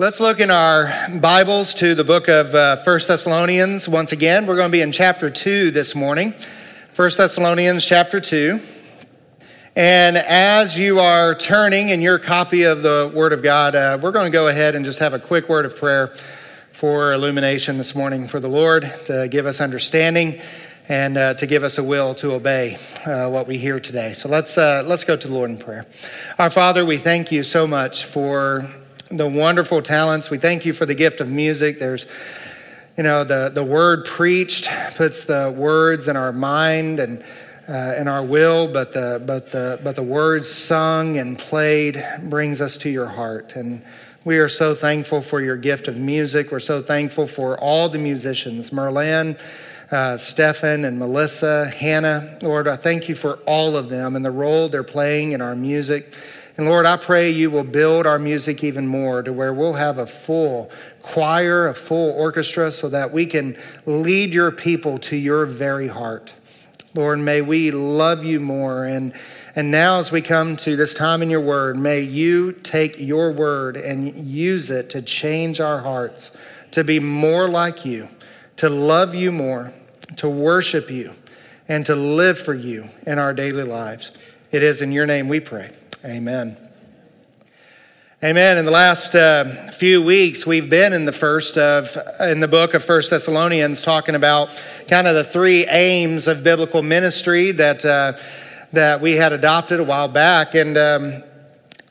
Let's look in our Bibles to the book of uh, 1 Thessalonians. Once again, we're going to be in chapter 2 this morning. 1 Thessalonians chapter 2. And as you are turning in your copy of the Word of God, uh, we're going to go ahead and just have a quick word of prayer for illumination this morning for the Lord to give us understanding and uh, to give us a will to obey uh, what we hear today. So let's uh, let's go to the Lord in prayer. Our Father, we thank you so much for the wonderful talents. We thank you for the gift of music. There's, you know, the, the word preached puts the words in our mind and uh, in our will, but the, but, the, but the words sung and played brings us to your heart. And we are so thankful for your gift of music. We're so thankful for all the musicians, Merlin, uh, Stefan, and Melissa, Hannah. Lord, I thank you for all of them and the role they're playing in our music. And Lord, I pray you will build our music even more to where we'll have a full choir, a full orchestra, so that we can lead your people to your very heart. Lord, may we love you more. And, and now, as we come to this time in your word, may you take your word and use it to change our hearts, to be more like you, to love you more, to worship you, and to live for you in our daily lives. It is in your name we pray. Amen. Amen. In the last uh, few weeks, we've been in the first of in the book of First Thessalonians, talking about kind of the three aims of biblical ministry that uh, that we had adopted a while back, and um,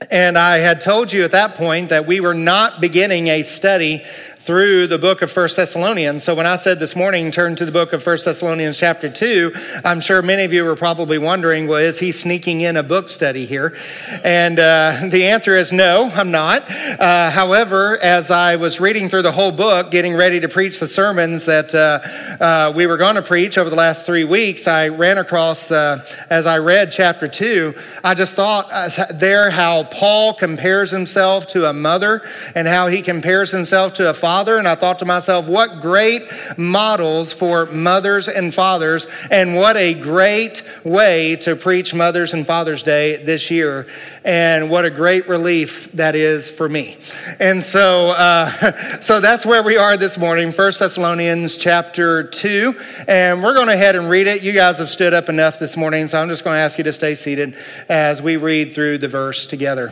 and I had told you at that point that we were not beginning a study through the book of First Thessalonians. So when I said this morning, turn to the book of First Thessalonians chapter 2, I'm sure many of you were probably wondering, well, is he sneaking in a book study here? And uh, the answer is no, I'm not. Uh, however, as I was reading through the whole book, getting ready to preach the sermons that uh, uh we were going to preach over the last three weeks, I ran across, uh, as I read chapter 2, I just thought uh, there how Paul compares himself to a mother and how he compares himself to a father father, and I thought to myself, what great models for mothers and fathers, and what a great way to preach Mother's and Father's Day this year, and what a great relief that is for me. And so, uh, so that's where we are this morning, First Thessalonians chapter 2, and we're going to head and read it. You guys have stood up enough this morning, so I'm just going to ask you to stay seated as we read through the verse together.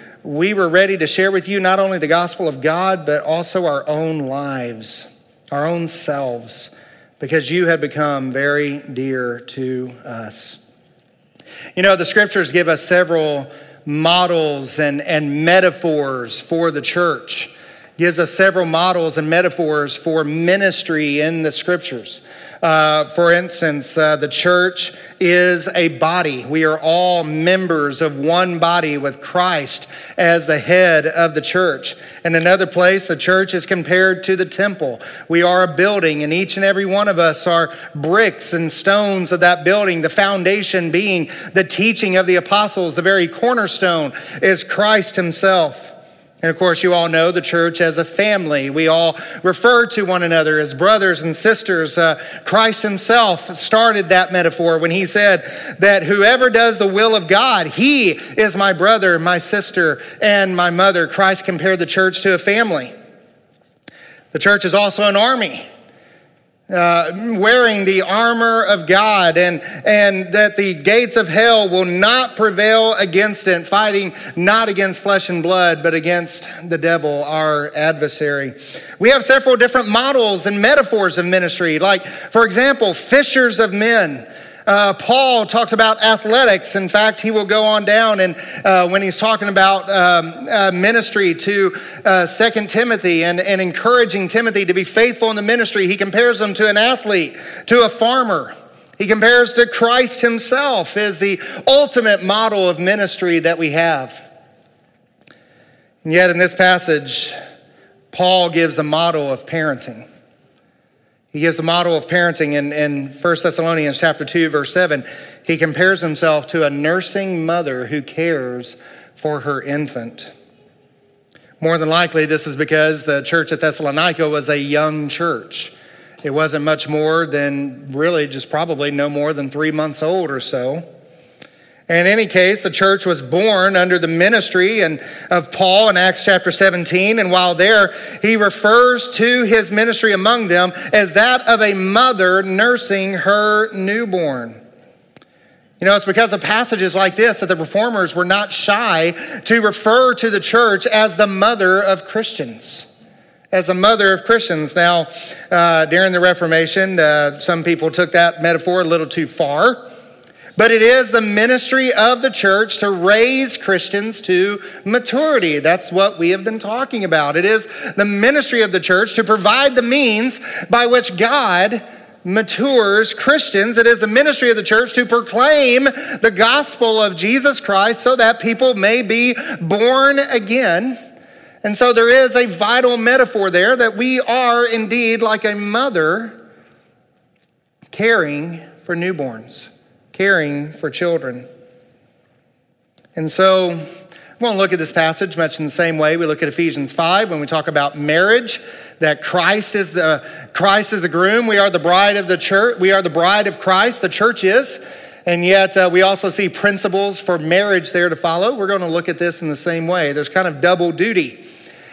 we were ready to share with you not only the gospel of God, but also our own lives, our own selves, because you had become very dear to us. You know, the scriptures give us several models and, and metaphors for the church gives us several models and metaphors for ministry in the scriptures. Uh, for instance, uh, the church is a body. We are all members of one body with Christ as the head of the church. In another place, the church is compared to the temple. We are a building, and each and every one of us are bricks and stones of that building. The foundation being the teaching of the apostles, the very cornerstone is Christ Himself. And of course, you all know the church as a family. We all refer to one another as brothers and sisters. Uh, Christ himself started that metaphor when he said that whoever does the will of God, he is my brother, my sister, and my mother. Christ compared the church to a family. The church is also an army. Uh, wearing the armor of God, and, and that the gates of hell will not prevail against it, fighting not against flesh and blood, but against the devil, our adversary. We have several different models and metaphors of ministry, like, for example, fishers of men. Uh, Paul talks about athletics. In fact, he will go on down and uh, when he's talking about um, uh, ministry to uh, Second Timothy and, and encouraging Timothy to be faithful in the ministry, he compares him to an athlete, to a farmer. He compares to Christ himself as the ultimate model of ministry that we have. And yet, in this passage, Paul gives a model of parenting. He gives a model of parenting in, in 1 Thessalonians chapter 2, verse 7. He compares himself to a nursing mother who cares for her infant. More than likely, this is because the church at Thessalonica was a young church. It wasn't much more than really just probably no more than three months old or so. In any case, the church was born under the ministry and of Paul in Acts chapter 17. And while there, he refers to his ministry among them as that of a mother nursing her newborn. You know, it's because of passages like this that the reformers were not shy to refer to the church as the mother of Christians as a mother of Christians. Now, uh, during the Reformation, uh, some people took that metaphor a little too far. But it is the ministry of the church to raise Christians to maturity. That's what we have been talking about. It is the ministry of the church to provide the means by which God matures Christians. It is the ministry of the church to proclaim the gospel of Jesus Christ so that people may be born again. And so there is a vital metaphor there that we are indeed like a mother caring for newborns caring for children. And so, we won't look at this passage much in the same way. We look at Ephesians 5 when we talk about marriage, that Christ is the Christ is the groom. We are the bride of the church. We are the bride of Christ. The church is. And yet, uh, we also see principles for marriage there to follow. We're going to look at this in the same way. There's kind of double duty.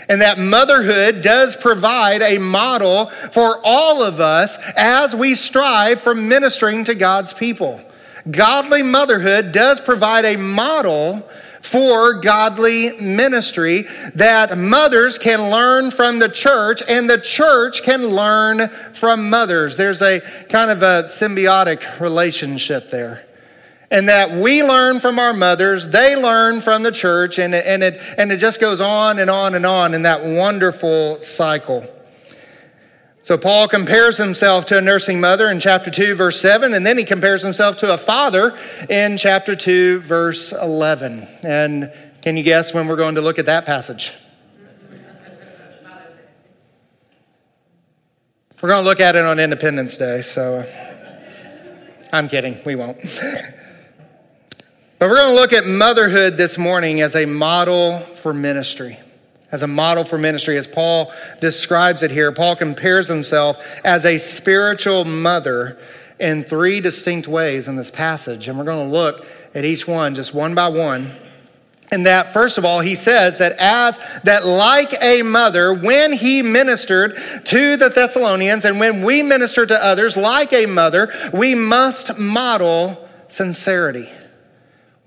And that motherhood does provide a model for all of us as we strive for ministering to God's people. Godly motherhood does provide a model for godly ministry that mothers can learn from the church and the church can learn from mothers. There's a kind of a symbiotic relationship there. And that we learn from our mothers, they learn from the church, and it, and it, and it just goes on and on and on in that wonderful cycle. So Paul compares himself to a nursing mother in chapter 2, verse 7, and then he compares himself to a father in chapter 2, verse 11. And can you guess when we're going to look at that passage? We're going to look at it on Independence Day, so uh, I'm kidding, we won't. but we're going to look at motherhood this morning as a model for ministry as a model for ministry, as Paul describes it here. Paul compares himself as a spiritual mother in three distinct ways in this passage. And we're going to look at each one just one by one. And that, first of all, he says that as, that like a mother, when he ministered to the Thessalonians and when we minister to others like a mother, we must model sincerity.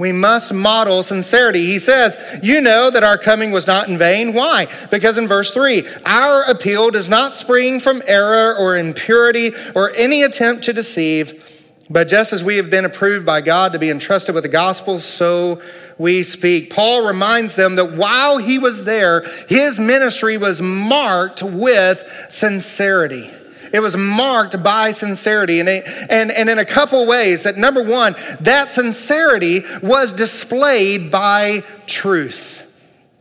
We must model sincerity. He says, You know that our coming was not in vain. Why? Because in verse 3, our appeal does not spring from error or impurity or any attempt to deceive, but just as we have been approved by God to be entrusted with the gospel, so we speak. Paul reminds them that while he was there, his ministry was marked with sincerity. It was marked by sincerity. And, it, and, and in a couple ways, that number one, that sincerity was displayed by truth.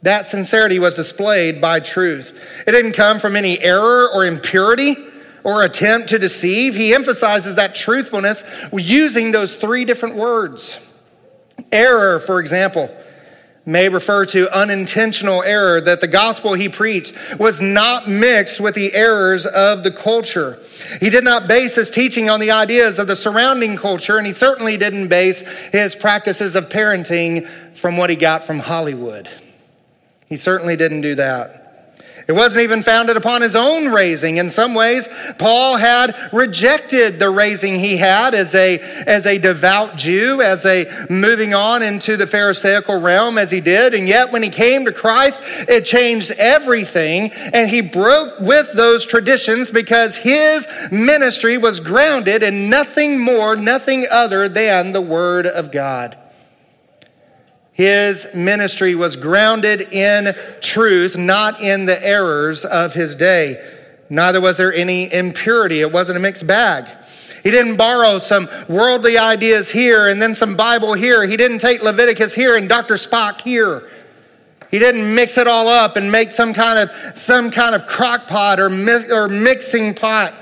That sincerity was displayed by truth. It didn't come from any error or impurity or attempt to deceive. He emphasizes that truthfulness using those three different words. Error, for example, may refer to unintentional error, that the gospel he preached was not mixed with the errors of the culture. He did not base his teaching on the ideas of the surrounding culture, and he certainly didn't base his practices of parenting from what he got from Hollywood. He certainly didn't do that. It wasn't even founded upon his own raising. In some ways, Paul had rejected the raising he had as a, as a devout Jew, as a moving on into the Pharisaical realm as he did. And yet, when he came to Christ, it changed everything. And he broke with those traditions because his ministry was grounded in nothing more, nothing other than the Word of God. His ministry was grounded in truth, not in the errors of his day. Neither was there any impurity. It wasn't a mixed bag. He didn't borrow some worldly ideas here and then some Bible here. He didn't take Leviticus here and Dr. Spock here. He didn't mix it all up and make some kind of some kind of crock pot or, mi- or mixing pot.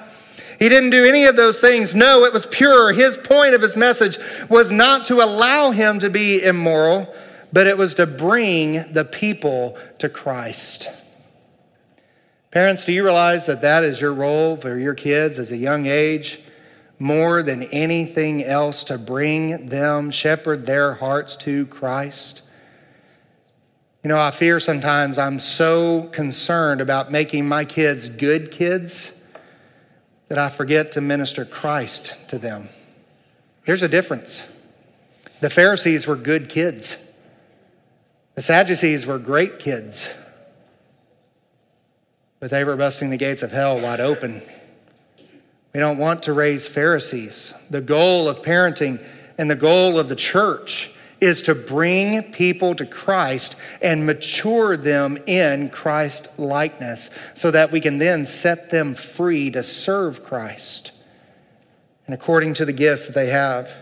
He didn't do any of those things. No, it was pure. His point of his message was not to allow him to be immoral, but it was to bring the people to Christ. Parents, do you realize that that is your role for your kids as a young age? More than anything else, to bring them, shepherd their hearts to Christ. You know, I fear sometimes I'm so concerned about making my kids good kids that I forget to minister Christ to them. There's a difference. The Pharisees were good kids. The Sadducees were great kids, but they were busting the gates of hell wide open. We don't want to raise Pharisees. The goal of parenting and the goal of the church is to bring people to Christ and mature them in Christ likeness so that we can then set them free to serve Christ and according to the gifts that they have.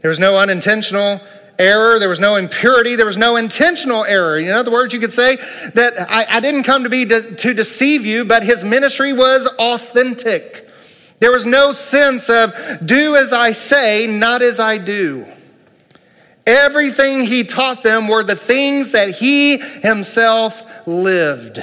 There was no unintentional error. There was no impurity. There was no intentional error. In other words, you could say that I, I didn't come to be de- to deceive you, but his ministry was authentic. There was no sense of do as I say, not as I do. Everything he taught them were the things that he himself lived.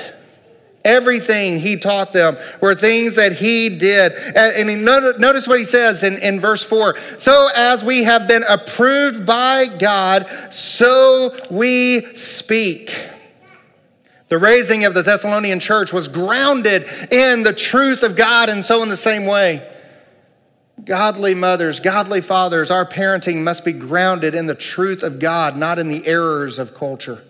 Everything he taught them were things that he did. And he, notice what he says in, in verse 4 So as we have been approved by God, so we speak. The raising of the Thessalonian church was grounded in the truth of God, and so in the same way, godly mothers, godly fathers, our parenting must be grounded in the truth of God, not in the errors of culture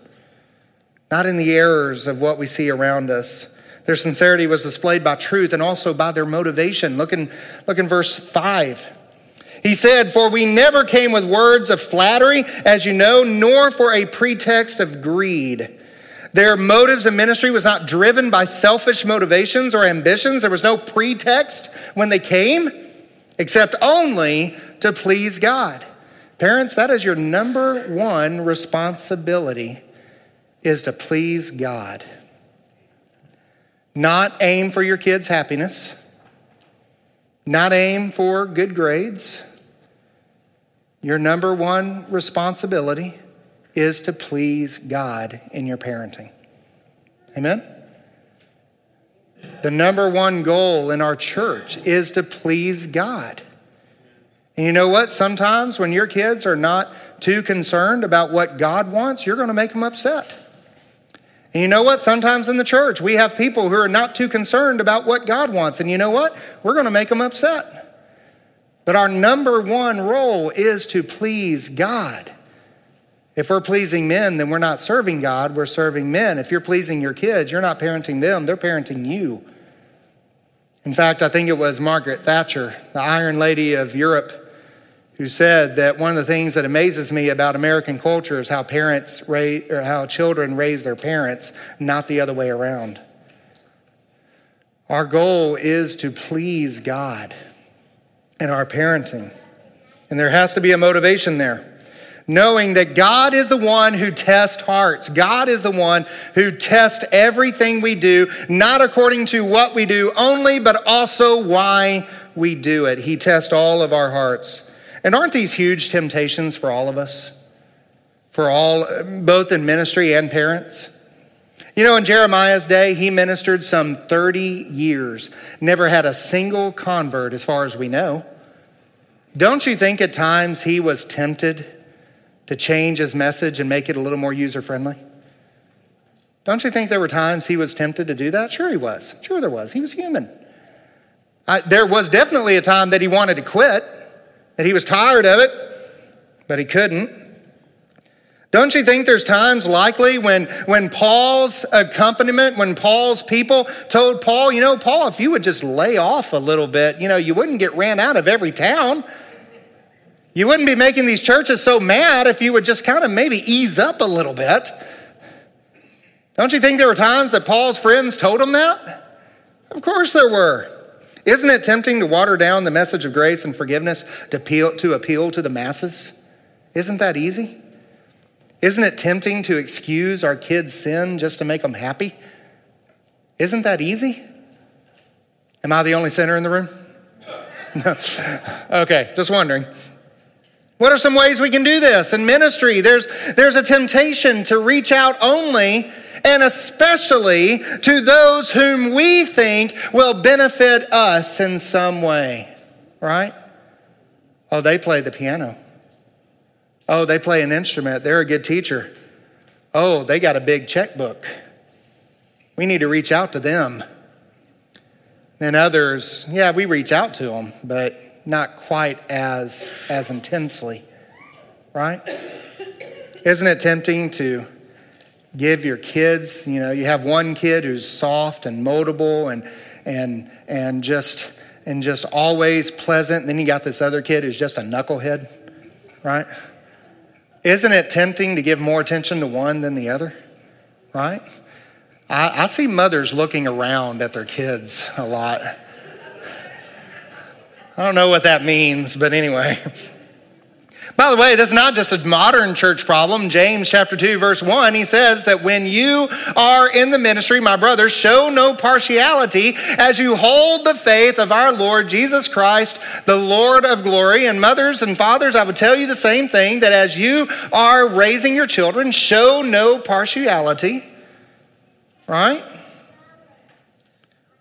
not in the errors of what we see around us. Their sincerity was displayed by truth and also by their motivation. Look in, look in verse 5. He said, For we never came with words of flattery, as you know, nor for a pretext of greed. Their motives in ministry was not driven by selfish motivations or ambitions. There was no pretext when they came, except only to please God. Parents, that is your number one responsibility is to please God. Not aim for your kids' happiness, not aim for good grades. Your number one responsibility is to please God in your parenting. Amen? The number one goal in our church is to please God. And you know what? Sometimes when your kids are not too concerned about what God wants, you're going to make them upset. And you know what? Sometimes in the church, we have people who are not too concerned about what God wants. And you know what? We're going to make them upset. But our number one role is to please God. If we're pleasing men, then we're not serving God, we're serving men. If you're pleasing your kids, you're not parenting them, they're parenting you. In fact, I think it was Margaret Thatcher, the Iron Lady of Europe who said that one of the things that amazes me about American culture is how parents raise, or how children raise their parents, not the other way around. Our goal is to please God in our parenting. And there has to be a motivation there. Knowing that God is the one who tests hearts. God is the one who tests everything we do, not according to what we do only, but also why we do it. He tests all of our hearts. And aren't these huge temptations for all of us? For all, both in ministry and parents? You know, in Jeremiah's day, he ministered some 30 years, never had a single convert as far as we know. Don't you think at times he was tempted to change his message and make it a little more user friendly? Don't you think there were times he was tempted to do that? Sure, he was. Sure, there was. He was human. I, there was definitely a time that he wanted to quit, that he was tired of it, but he couldn't. Don't you think there's times likely when, when Paul's accompaniment, when Paul's people told Paul, you know, Paul, if you would just lay off a little bit, you know, you wouldn't get ran out of every town. You wouldn't be making these churches so mad if you would just kind of maybe ease up a little bit. Don't you think there were times that Paul's friends told him that? Of course there were. Isn't it tempting to water down the message of grace and forgiveness to appeal to, appeal to the masses? Isn't that easy? Isn't it tempting to excuse our kids' sin just to make them happy? Isn't that easy? Am I the only sinner in the room? No. okay, just wondering. What are some ways we can do this in ministry? There's, there's a temptation to reach out only and especially to those whom we think will benefit us in some way, right? Oh, they play the piano. Oh, they play an instrument. They're a good teacher. Oh, they got a big checkbook. We need to reach out to them. And others, yeah, we reach out to them, but not quite as, as intensely, right? Isn't it tempting to give your kids, you know, you have one kid who's soft and moldable and, and, and, just, and just always pleasant, and then you got this other kid who's just a knucklehead, right? Isn't it tempting to give more attention to one than the other, right? I, I see mothers looking around at their kids a lot. I don't know what that means, but anyway. By the way, this is not just a modern church problem. James chapter 2 verse 1, he says that when you are in the ministry, my brothers, show no partiality as you hold the faith of our Lord Jesus Christ, the Lord of glory. And mothers and fathers, I would tell you the same thing that as you are raising your children, show no partiality. Right?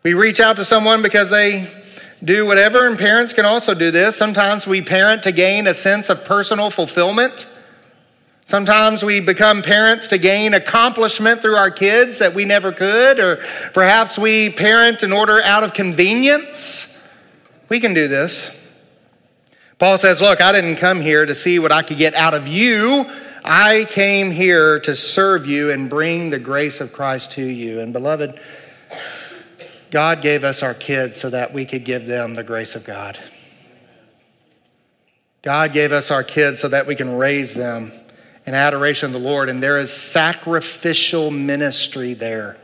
We reach out to someone because they do whatever, and parents can also do this. Sometimes we parent to gain a sense of personal fulfillment. Sometimes we become parents to gain accomplishment through our kids that we never could, or perhaps we parent in order out of convenience. We can do this. Paul says, Look, I didn't come here to see what I could get out of you. I came here to serve you and bring the grace of Christ to you. And beloved, God gave us our kids so that we could give them the grace of God. God gave us our kids so that we can raise them in adoration of the Lord. And there is sacrificial ministry there.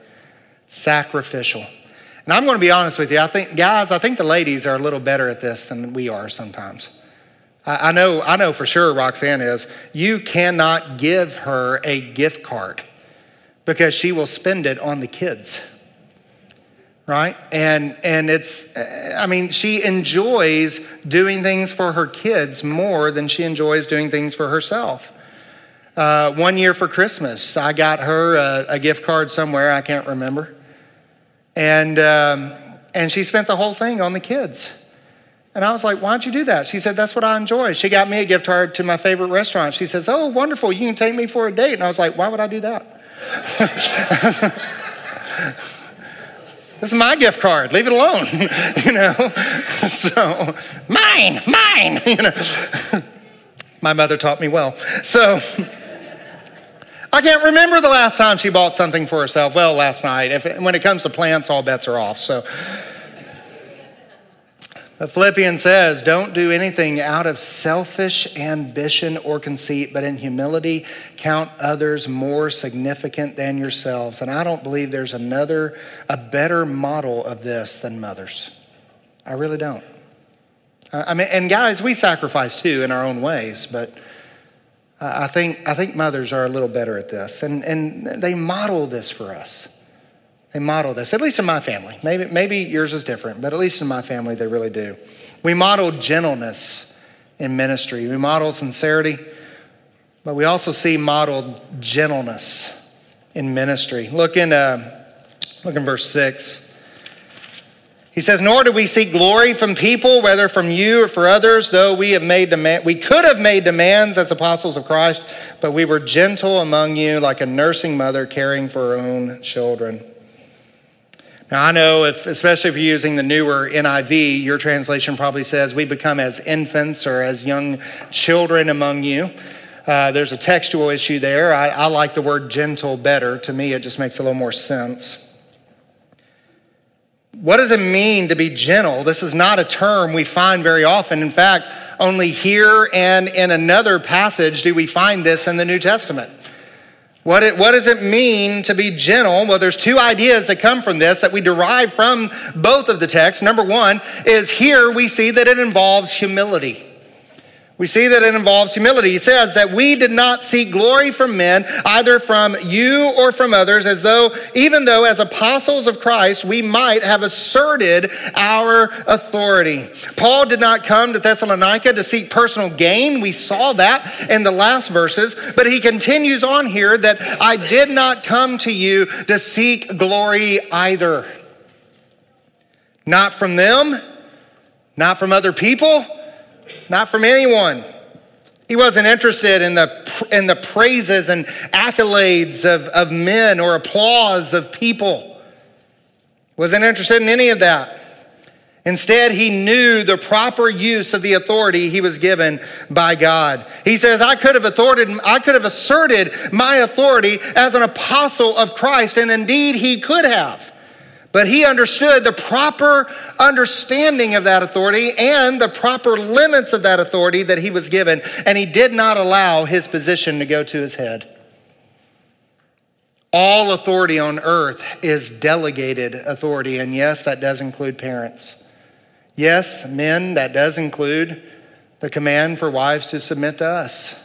Sacrificial. And I'm going to be honest with you. I think, guys, I think the ladies are a little better at this than we are sometimes. I, I know, I know for sure Roxanne is. You cannot give her a gift card because she will spend it on the kids right? And and it's i mean she enjoys doing things for her kids more than she enjoys doing things for herself. Uh, one year for christmas i got her a, a, gift card somewhere i can't remember. And um, and she spent the whole thing on the kids. And i was like why'd you do that? She said that's what i enjoy. She got me a gift card to my favorite restaurant. She says oh wonderful you can take me for a date. And i was like why would i do that This is my gift card. Leave it alone. you know? So, mine, mine. You know? My mother taught me well. So, I can't remember the last time she bought something for herself. Well, last night. If, when it comes to plants, all bets are off. So, Philippians says, Don't do anything out of selfish ambition or conceit, but in humility count others more significant than yourselves. And I don't believe there's another, a better model of this than mothers. I really don't. I mean, and guys, we sacrifice too in our own ways, but I think, I think mothers are a little better at this. And, and they model this for us. They model this, at least in my family. Maybe, maybe yours is different, but at least in my family, they really do. We model gentleness in ministry, we model sincerity, but we also see modeled gentleness in ministry. Look in, uh, look in verse 6. He says, Nor do we seek glory from people, whether from you or for others, though we have made demand, we could have made demands as apostles of Christ, but we were gentle among you like a nursing mother caring for her own children. Now, I know if, especially if you're using the newer NIV, your translation probably says we become as infants or as young children among you. Uh, there's a textual issue there. I, I like the word gentle better. To me, it just makes a little more sense. What does it mean to be gentle? This is not a term we find very often. In fact, only here and in another passage do we find this in the New Testament. What, it, what does it mean to be gentle? Well, there's two ideas that come from this that we derive from both of the texts. Number one is here we see that it involves humility. We see that it involves humility. He says that we did not seek glory from men, either from you or from others, as though, even though as apostles of Christ, we might have asserted our authority. Paul did not come to Thessalonica to seek personal gain. We saw that in the last verses, but he continues on here that I did not come to you to seek glory either. Not from them, not from other people not from anyone. He wasn't interested in the, in the praises and accolades of, of men or applause of people. Wasn't interested in any of that. Instead, he knew the proper use of the authority he was given by God. He says, I could have authoritated, I could have asserted my authority as an apostle of Christ, and indeed he could have. But he understood the proper understanding of that authority and the proper limits of that authority that he was given, and he did not allow his position to go to his head. All authority on earth is delegated authority, and yes, that does include parents. Yes, men, that does include the command for wives to submit to us.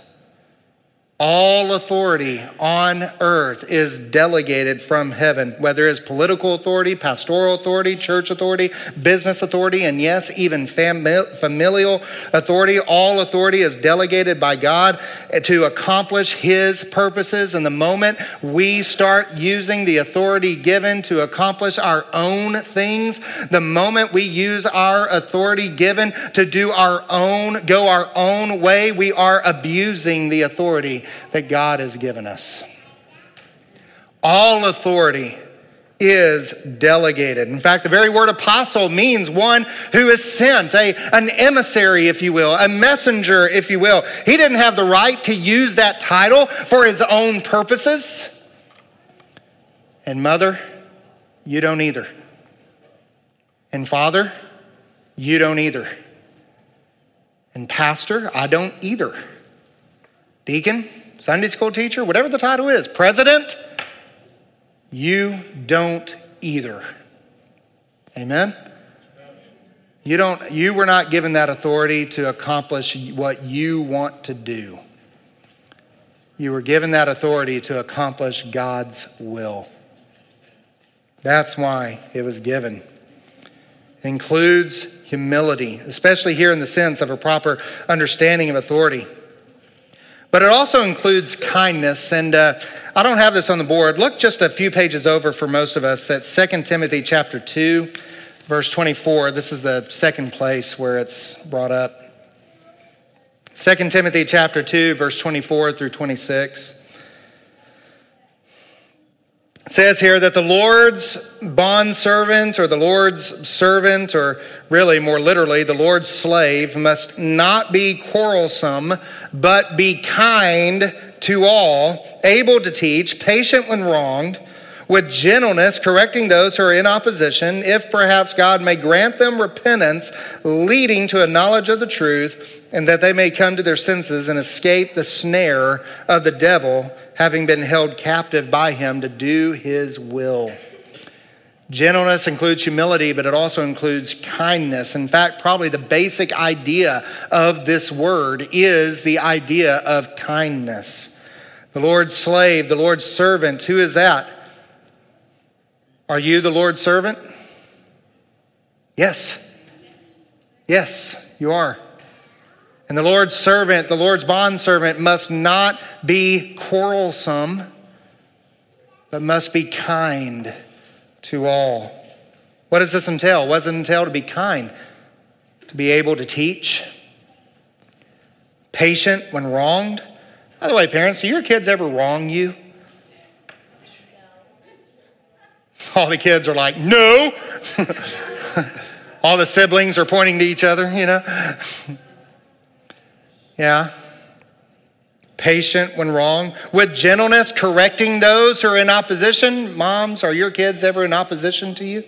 All authority on earth is delegated from heaven, whether it's political authority, pastoral authority, church authority, business authority, and yes, even familial authority. All authority is delegated by God to accomplish His purposes. And the moment we start using the authority given to accomplish our own things, the moment we use our authority given to do our own, go our own way, we are abusing the authority that God has given us. All authority is delegated. In fact, the very word apostle means one who is sent, a, an emissary, if you will, a messenger, if you will. He didn't have the right to use that title for his own purposes. And mother, you don't either. And father, you don't either. And pastor, I don't either. Deacon, Sunday school teacher, whatever the title is, president, you don't either. Amen? You don't you were not given that authority to accomplish what you want to do. You were given that authority to accomplish God's will. That's why it was given. It includes humility, especially here in the sense of a proper understanding of authority. But it also includes kindness. And uh, I don't have this on the board. Look just a few pages over for most of us at 2 Timothy chapter 2, verse 24. This is the second place where it's brought up. 2 Timothy chapter 2, verse 24 through 26. It says here that the Lord's bondservant or the Lord's servant, or really more literally, the Lord's slave, must not be quarrelsome, but be kind to all, able to teach, patient when wronged, with gentleness, correcting those who are in opposition, if perhaps God may grant them repentance, leading to a knowledge of the truth and that they may come to their senses and escape the snare of the devil, having been held captive by him to do his will. Gentleness includes humility, but it also includes kindness. In fact, probably the basic idea of this word is the idea of kindness. The Lord's slave, the Lord's servant, who is that? Are you the Lord's servant? Yes. Yes, you are. And the Lord's servant, the Lord's bondservant, must not be quarrelsome, but must be kind to all. What does this entail? What does it entail to be kind? To be able to teach? Patient when wronged? By the way, parents, do your kids ever wrong you? All the kids are like, no. All the siblings are pointing to each other, you know? yeah. Patient when wrong. With gentleness, correcting those who are in opposition. Moms, are your kids ever in opposition to you?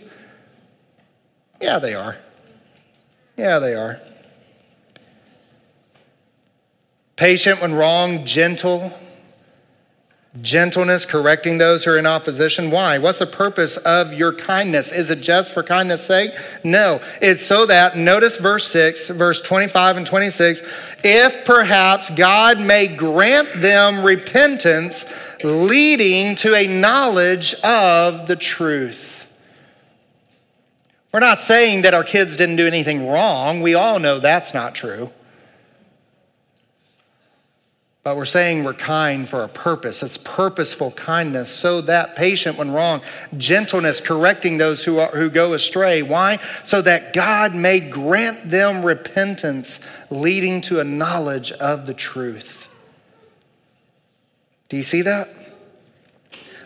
Yeah, they are. Yeah, they are. Patient when wrong, gentle Gentleness, correcting those who are in opposition. Why? What's the purpose of your kindness? Is it just for kindness' sake? No. It's so that, notice verse 6, verse 25 and 26, if perhaps God may grant them repentance leading to a knowledge of the truth. We're not saying that our kids didn't do anything wrong. We all know that's not true. But we're saying we're kind for a purpose. It's purposeful kindness, so that patient when wrong, gentleness, correcting those who, are, who go astray. Why? So that God may grant them repentance, leading to a knowledge of the truth. Do you see that?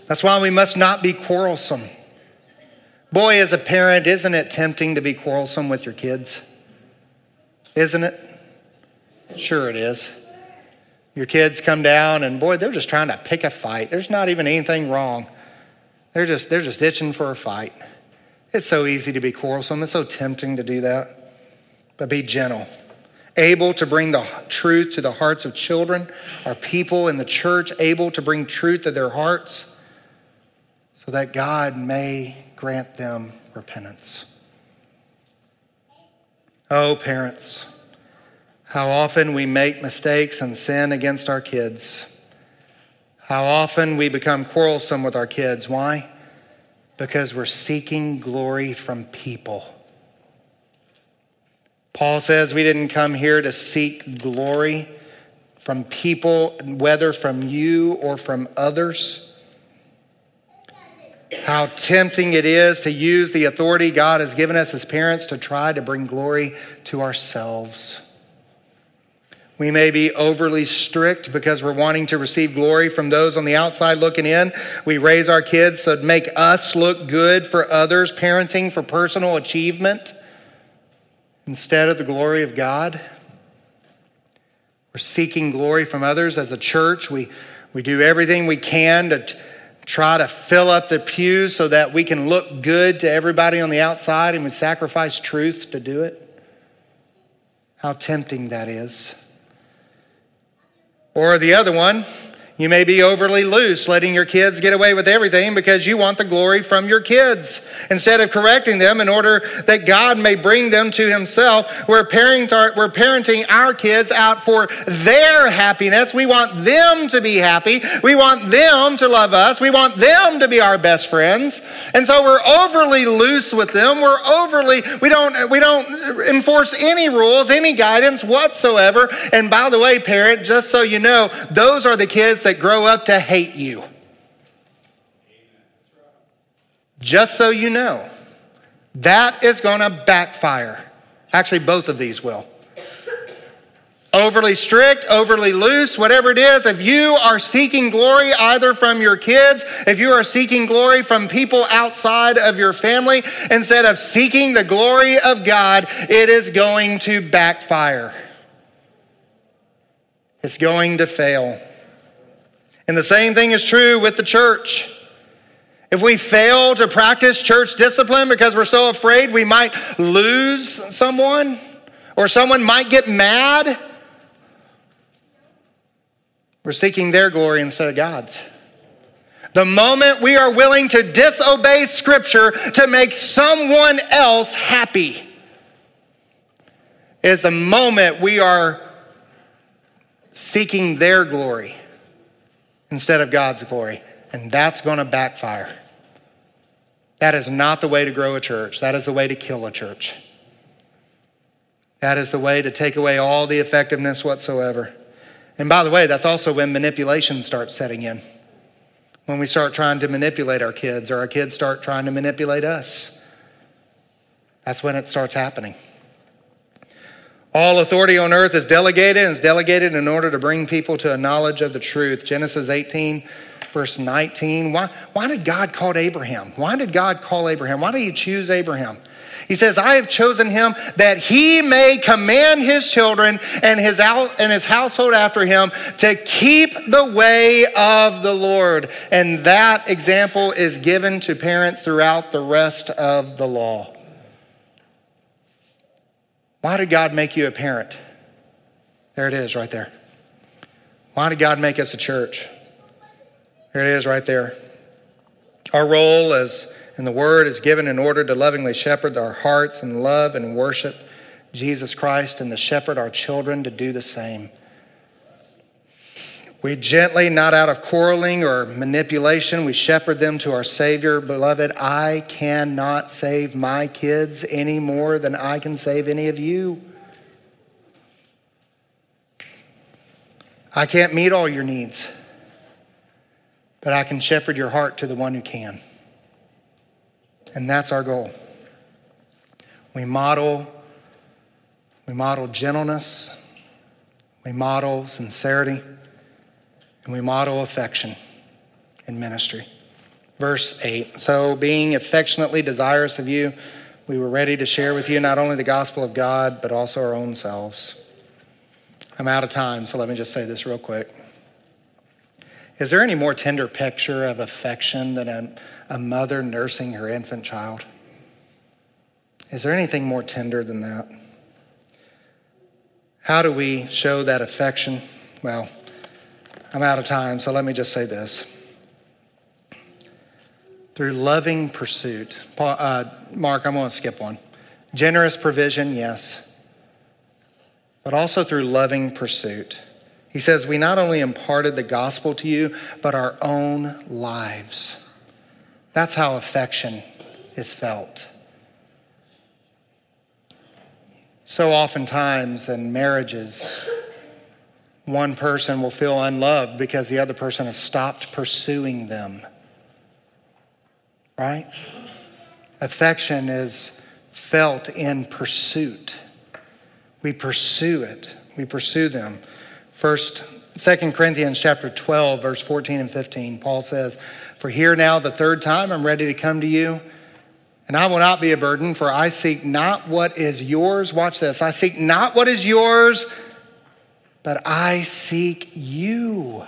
That's why we must not be quarrelsome. Boy, as a parent, isn't it tempting to be quarrelsome with your kids? Isn't it? Sure, it is. Your kids come down and boy, they're just trying to pick a fight. There's not even anything wrong. They're just, they're just itching for a fight. It's so easy to be quarrelsome. It's so tempting to do that. But be gentle, able to bring the truth to the hearts of children, our people in the church, able to bring truth to their hearts so that God may grant them repentance. Oh, parents. How often we make mistakes and sin against our kids. How often we become quarrelsome with our kids. Why? Because we're seeking glory from people. Paul says we didn't come here to seek glory from people, whether from you or from others. How tempting it is to use the authority God has given us as parents to try to bring glory to ourselves. We may be overly strict because we're wanting to receive glory from those on the outside looking in. We raise our kids to make us look good for others, parenting for personal achievement instead of the glory of God. We're seeking glory from others as a church. We, we do everything we can to t- try to fill up the pews so that we can look good to everybody on the outside, and we sacrifice truth to do it. How tempting that is. Or the other one, you may be overly loose, letting your kids get away with everything because you want the glory from your kids. Instead of correcting them in order that God may bring them to Himself, we're, parenting our kids out for their happiness. We want them to be happy. We want them to love us. We want them to be our best friends. And so we're overly loose with them. We're overly, we don't, we don't enforce any rules, any guidance whatsoever. And by the way, parent, just so you know, those are the kids that grow up to hate you. Just so you know, that is going to backfire. Actually, both of these will. Overly strict, overly loose, whatever it is, if you are seeking glory either from your kids, if you are seeking glory from people outside of your family, instead of seeking the glory of God, it is going to backfire. It's going to fail. And the same thing is true with the church. If we fail to practice church discipline because we're so afraid we might lose someone or someone might get mad, we're seeking their glory instead of God's. The moment we are willing to disobey Scripture to make someone else happy is the moment we are seeking their glory instead of God's glory. And that's going to backfire. That is not the way to grow a church. That is the way to kill a church. That is the way to take away all the effectiveness whatsoever. And by the way, that's also when manipulation starts setting in. When we start trying to manipulate our kids, or our kids start trying to manipulate us. That's when it starts happening. All authority on earth is delegated and is delegated in order to bring people to a knowledge of the truth. Genesis 18, verse 19. Why, why did God call Abraham? Why did God call Abraham? Why did he choose Abraham? He says, I have chosen him that he may command his children and his, out, and his household after him to keep the way of the Lord. And that example is given to parents throughout the rest of the law. Why did God make you a parent? There it is, right there. Why did God make us a church? There it is, right there. Our role as in the Word is given in order to lovingly shepherd our hearts and love and worship Jesus Christ and to shepherd our children to do the same. We gently, not out of quarreling or manipulation, we shepherd them to our Savior. Beloved, I cannot save my kids any more than I can save any of you. I can't meet all your needs, but I can shepherd your heart to the one who can. And that's our goal. We model we model gentleness, we model sincerity and we model affection in ministry. Verse 8 So, being affectionately desirous of you, we were ready to share with you not only the gospel of God, but also our own selves. I'm out of time, so let me just say this real quick. Is there any more tender picture of affection than a, a mother nursing her infant child? Is there anything more tender than that? How do we show that affection? Well, I'm out of time, so let me just say this. Through loving pursuit, Paul, uh, Mark, I'm going to skip one. Generous provision, yes, but also through loving pursuit. He says, We not only imparted the gospel to you, but our own lives. That's how affection is felt. So oftentimes in marriages, one person will feel unloved because the other person has stopped pursuing them. Right? Affection is felt in pursuit. We pursue it. We pursue them. First, 2 Corinthians chapter 12, verse 14 and 15, Paul says, For here now the third time I'm ready to come to you, and I will not be a burden, for I seek not what is yours. Watch this. I seek not what is yours, but I seek you.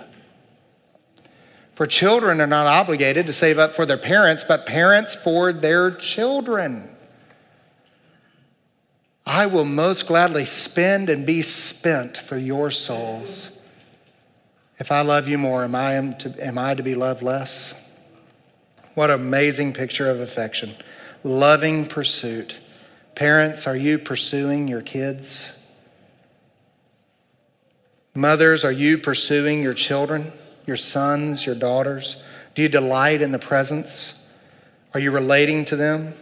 For children are not obligated to save up for their parents, but parents for their children. I will most gladly spend and be spent for your souls. If I love you more, am I, am, to, am I to be loved less? What amazing picture of affection. Loving pursuit. Parents, are you pursuing your kids? Mothers, are you pursuing your children, your sons, your daughters? Do you delight in the presence? Are you relating to them?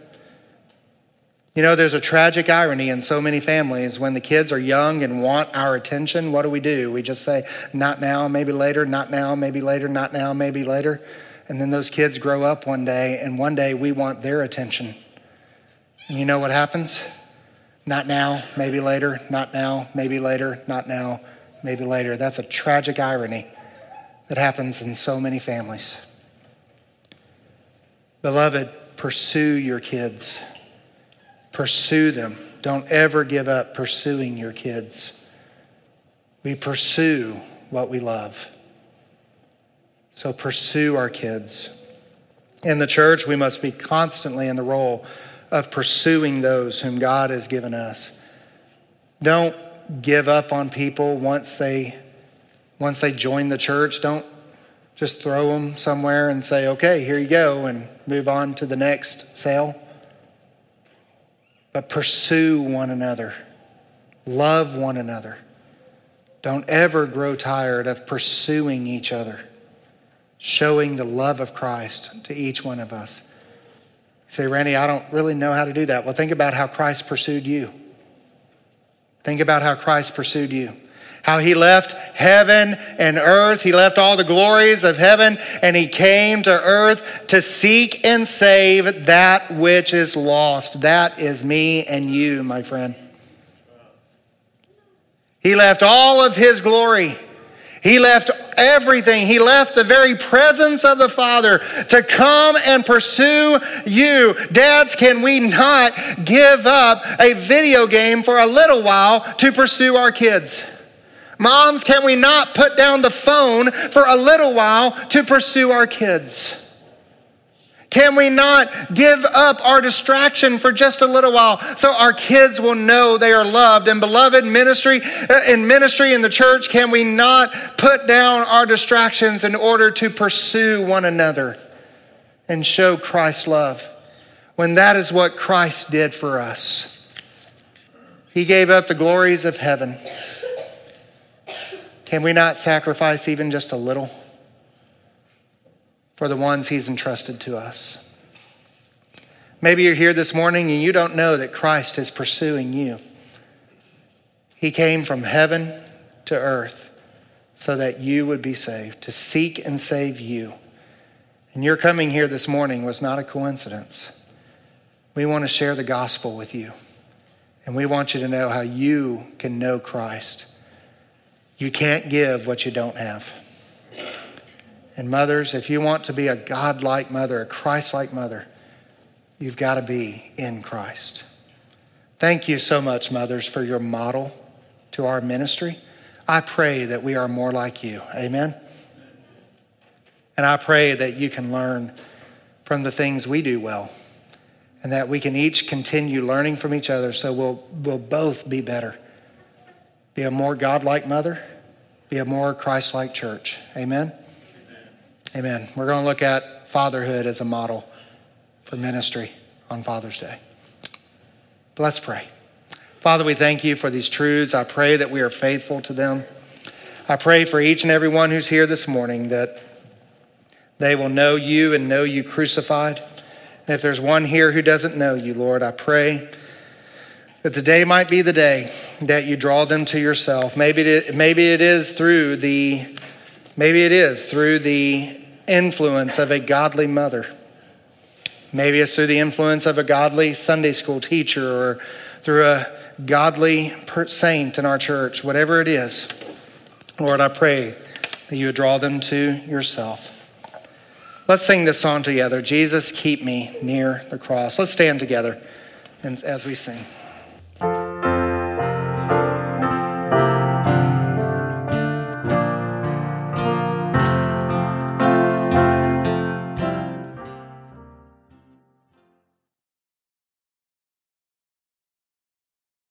You know, there's a tragic irony in so many families when the kids are young and want our attention. What do we do? We just say, not now, maybe later, not now, maybe later, not now, maybe later. And then those kids grow up one day, and one day we want their attention. And you know what happens? Not now, maybe later, not now, maybe later, not now, maybe later. That's a tragic irony that happens in so many families. Beloved, pursue your kids. Pursue them. Don't ever give up pursuing your kids. We pursue what we love. So pursue our kids. In the church, we must be constantly in the role of pursuing those whom God has given us. Don't give up on people once they once they join the church. Don't just throw them somewhere and say, "Okay, here you go," and move on to the next sale. But pursue one another. Love one another. Don't ever grow tired of pursuing each other, showing the love of Christ to each one of us. You say, Randy, I don't really know how to do that. Well, think about how Christ pursued you. Think about how Christ pursued you. How he left heaven and earth. He left all the glories of heaven and he came to earth to seek and save that which is lost. That is me and you, my friend. He left all of his glory. He left everything. He left the very presence of the Father to come and pursue you. Dads, can we not give up a video game for a little while to pursue our kids? Moms, can we not put down the phone for a little while to pursue our kids? Can we not give up our distraction for just a little while so our kids will know they are loved? And beloved ministry uh, in ministry in the church can we not put down our distractions in order to pursue one another and show Christ's love? When that is what Christ did for us. He gave up the glories of heaven. Can we not sacrifice even just a little for the ones He's entrusted to us? Maybe you're here this morning and you don't know that Christ is pursuing you. He came from heaven to earth so that you would be saved, to seek and save you. And your coming here this morning was not a coincidence. We want to share the gospel with you. And we want you to know how you can know Christ. You can't give what you don't have. And mothers, if you want to be a God like mother, a Christ like mother, you've got to be in Christ. Thank you so much, mothers, for your model to our ministry. I pray that we are more like you. Amen. And I pray that you can learn from the things we do well and that we can each continue learning from each other so we'll, we'll both be better. Be a more godlike mother, be a more Christ like church. Amen. Amen. We're going to look at fatherhood as a model for ministry on Father's Day. But let's pray. Father, we thank you for these truths. I pray that we are faithful to them. I pray for each and every one who's here this morning that they will know you and know you crucified. And if there's one here who doesn't know you, Lord, I pray that the day might be the day that you draw them to yourself. Maybe it, maybe it is through the maybe it is through the influence of a godly mother. Maybe it's through the influence of a godly Sunday school teacher or through a godly saint in our church, whatever it is. Lord, I pray that you would draw them to yourself. Let's sing this song together. Jesus, keep me near the cross. Let's stand together as we sing.